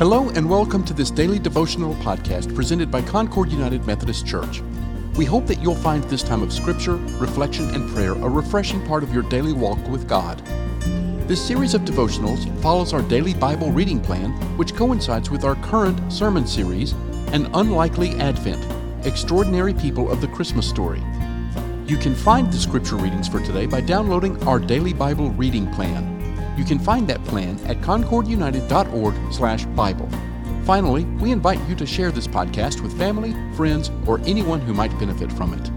Hello, and welcome to this daily devotional podcast presented by Concord United Methodist Church. We hope that you'll find this time of scripture, reflection, and prayer a refreshing part of your daily walk with God. This series of devotionals follows our daily Bible reading plan, which coincides with our current sermon series, An Unlikely Advent Extraordinary People of the Christmas Story. You can find the scripture readings for today by downloading our daily Bible reading plan. You can find that plan at concordunited.org/bible. Finally, we invite you to share this podcast with family, friends, or anyone who might benefit from it.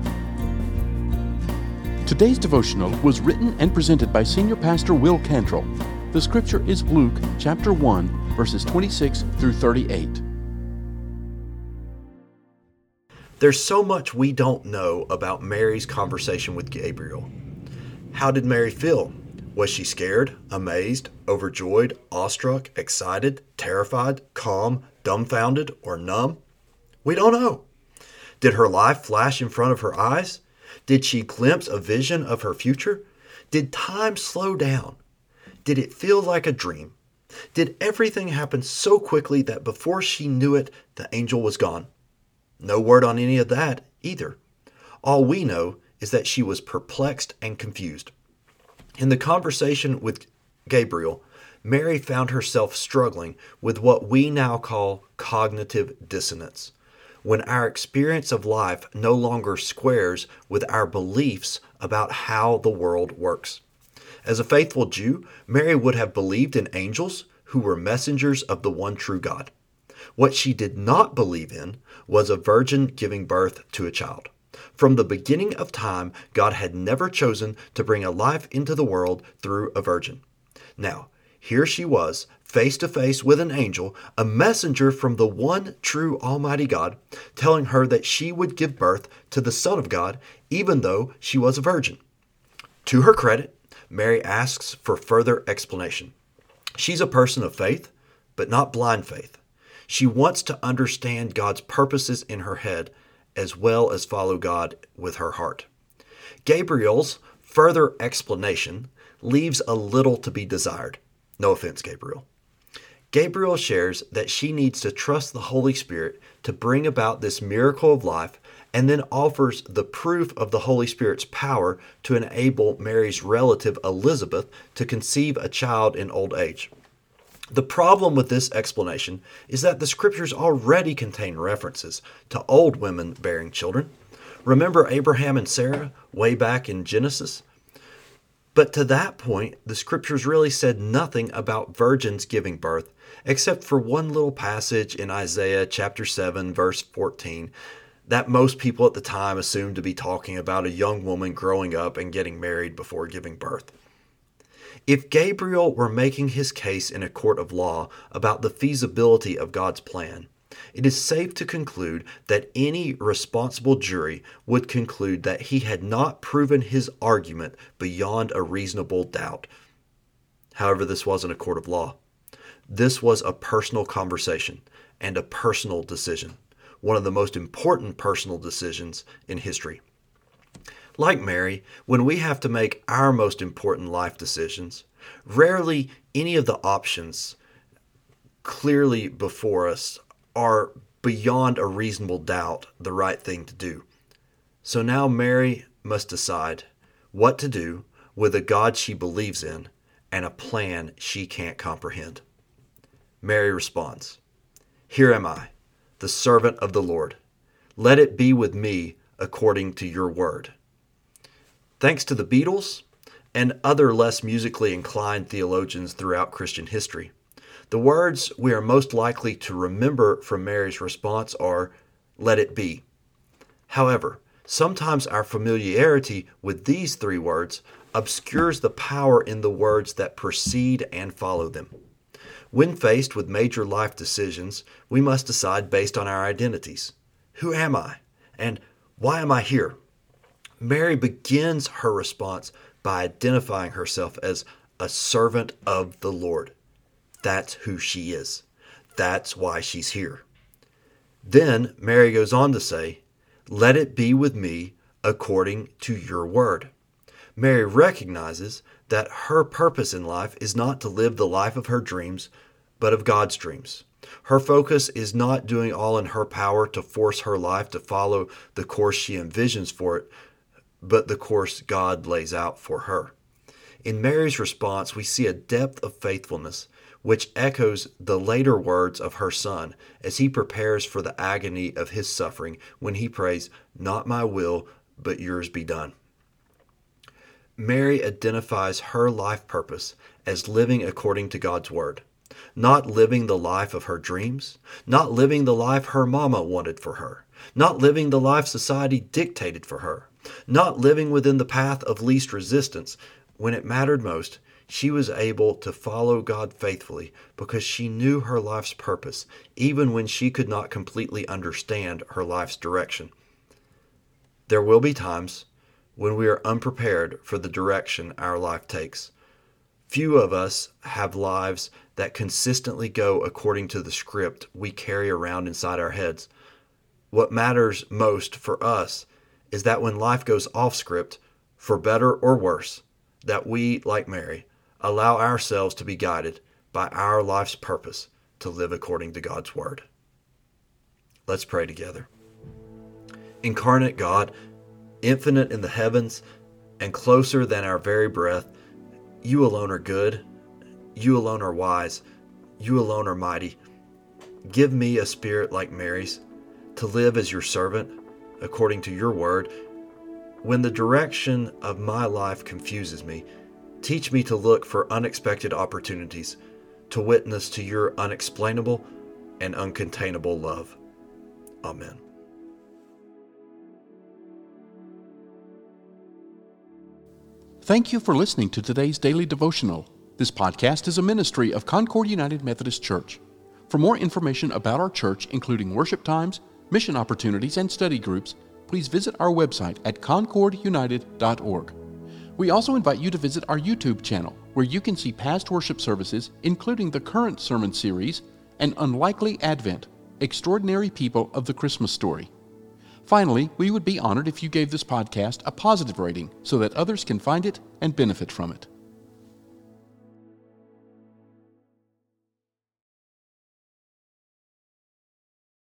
Today's devotional was written and presented by Senior Pastor Will Cantrell. The scripture is Luke chapter 1, verses 26 through 38. There's so much we don't know about Mary's conversation with Gabriel. How did Mary feel? Was she scared, amazed, overjoyed, awestruck, excited, terrified, calm, dumbfounded, or numb? We don't know. Did her life flash in front of her eyes? Did she glimpse a vision of her future? Did time slow down? Did it feel like a dream? Did everything happen so quickly that before she knew it, the angel was gone? No word on any of that either. All we know is that she was perplexed and confused. In the conversation with Gabriel, Mary found herself struggling with what we now call cognitive dissonance, when our experience of life no longer squares with our beliefs about how the world works. As a faithful Jew, Mary would have believed in angels who were messengers of the one true God. What she did not believe in was a virgin giving birth to a child. From the beginning of time, God had never chosen to bring a life into the world through a virgin. Now, here she was, face to face with an angel, a messenger from the one true Almighty God, telling her that she would give birth to the Son of God, even though she was a virgin. To her credit, Mary asks for further explanation. She's a person of faith, but not blind faith. She wants to understand God's purposes in her head as well as follow God with her heart. Gabriel's further explanation leaves a little to be desired. No offense, Gabriel. Gabriel shares that she needs to trust the Holy Spirit to bring about this miracle of life and then offers the proof of the Holy Spirit's power to enable Mary's relative Elizabeth to conceive a child in old age. The problem with this explanation is that the scriptures already contain references to old women bearing children. Remember Abraham and Sarah way back in Genesis? But to that point, the scriptures really said nothing about virgins giving birth, except for one little passage in Isaiah chapter 7, verse 14, that most people at the time assumed to be talking about a young woman growing up and getting married before giving birth. If Gabriel were making his case in a court of law about the feasibility of God's plan, it is safe to conclude that any responsible jury would conclude that he had not proven his argument beyond a reasonable doubt. However, this wasn't a court of law. This was a personal conversation and a personal decision, one of the most important personal decisions in history. Like Mary, when we have to make our most important life decisions, rarely any of the options clearly before us are beyond a reasonable doubt the right thing to do. So now Mary must decide what to do with a God she believes in and a plan she can't comprehend. Mary responds, Here am I, the servant of the Lord. Let it be with me according to your word. Thanks to the Beatles and other less musically inclined theologians throughout Christian history, the words we are most likely to remember from Mary's response are, Let it be. However, sometimes our familiarity with these three words obscures the power in the words that precede and follow them. When faced with major life decisions, we must decide based on our identities. Who am I? And why am I here? Mary begins her response by identifying herself as a servant of the Lord. That's who she is. That's why she's here. Then Mary goes on to say, Let it be with me according to your word. Mary recognizes that her purpose in life is not to live the life of her dreams, but of God's dreams. Her focus is not doing all in her power to force her life to follow the course she envisions for it, but the course God lays out for her. In Mary's response, we see a depth of faithfulness which echoes the later words of her son as he prepares for the agony of his suffering when he prays, Not my will, but yours be done. Mary identifies her life purpose as living according to God's word, not living the life of her dreams, not living the life her mama wanted for her, not living the life society dictated for her, not living within the path of least resistance. When it mattered most, she was able to follow God faithfully because she knew her life's purpose, even when she could not completely understand her life's direction. There will be times when we are unprepared for the direction our life takes. Few of us have lives that consistently go according to the script we carry around inside our heads. What matters most for us is that when life goes off script, for better or worse, that we, like Mary, allow ourselves to be guided by our life's purpose to live according to God's Word. Let's pray together. Incarnate God, infinite in the heavens, and closer than our very breath, you alone are good. You alone are wise. You alone are mighty. Give me a spirit like Mary's to live as your servant according to your word. When the direction of my life confuses me, teach me to look for unexpected opportunities to witness to your unexplainable and uncontainable love. Amen. Thank you for listening to today's daily devotional. This podcast is a ministry of Concord United Methodist Church. For more information about our church, including worship times, mission opportunities, and study groups, please visit our website at concordunited.org. We also invite you to visit our YouTube channel, where you can see past worship services, including the current sermon series, An Unlikely Advent Extraordinary People of the Christmas Story. Finally, we would be honored if you gave this podcast a positive rating so that others can find it and benefit from it.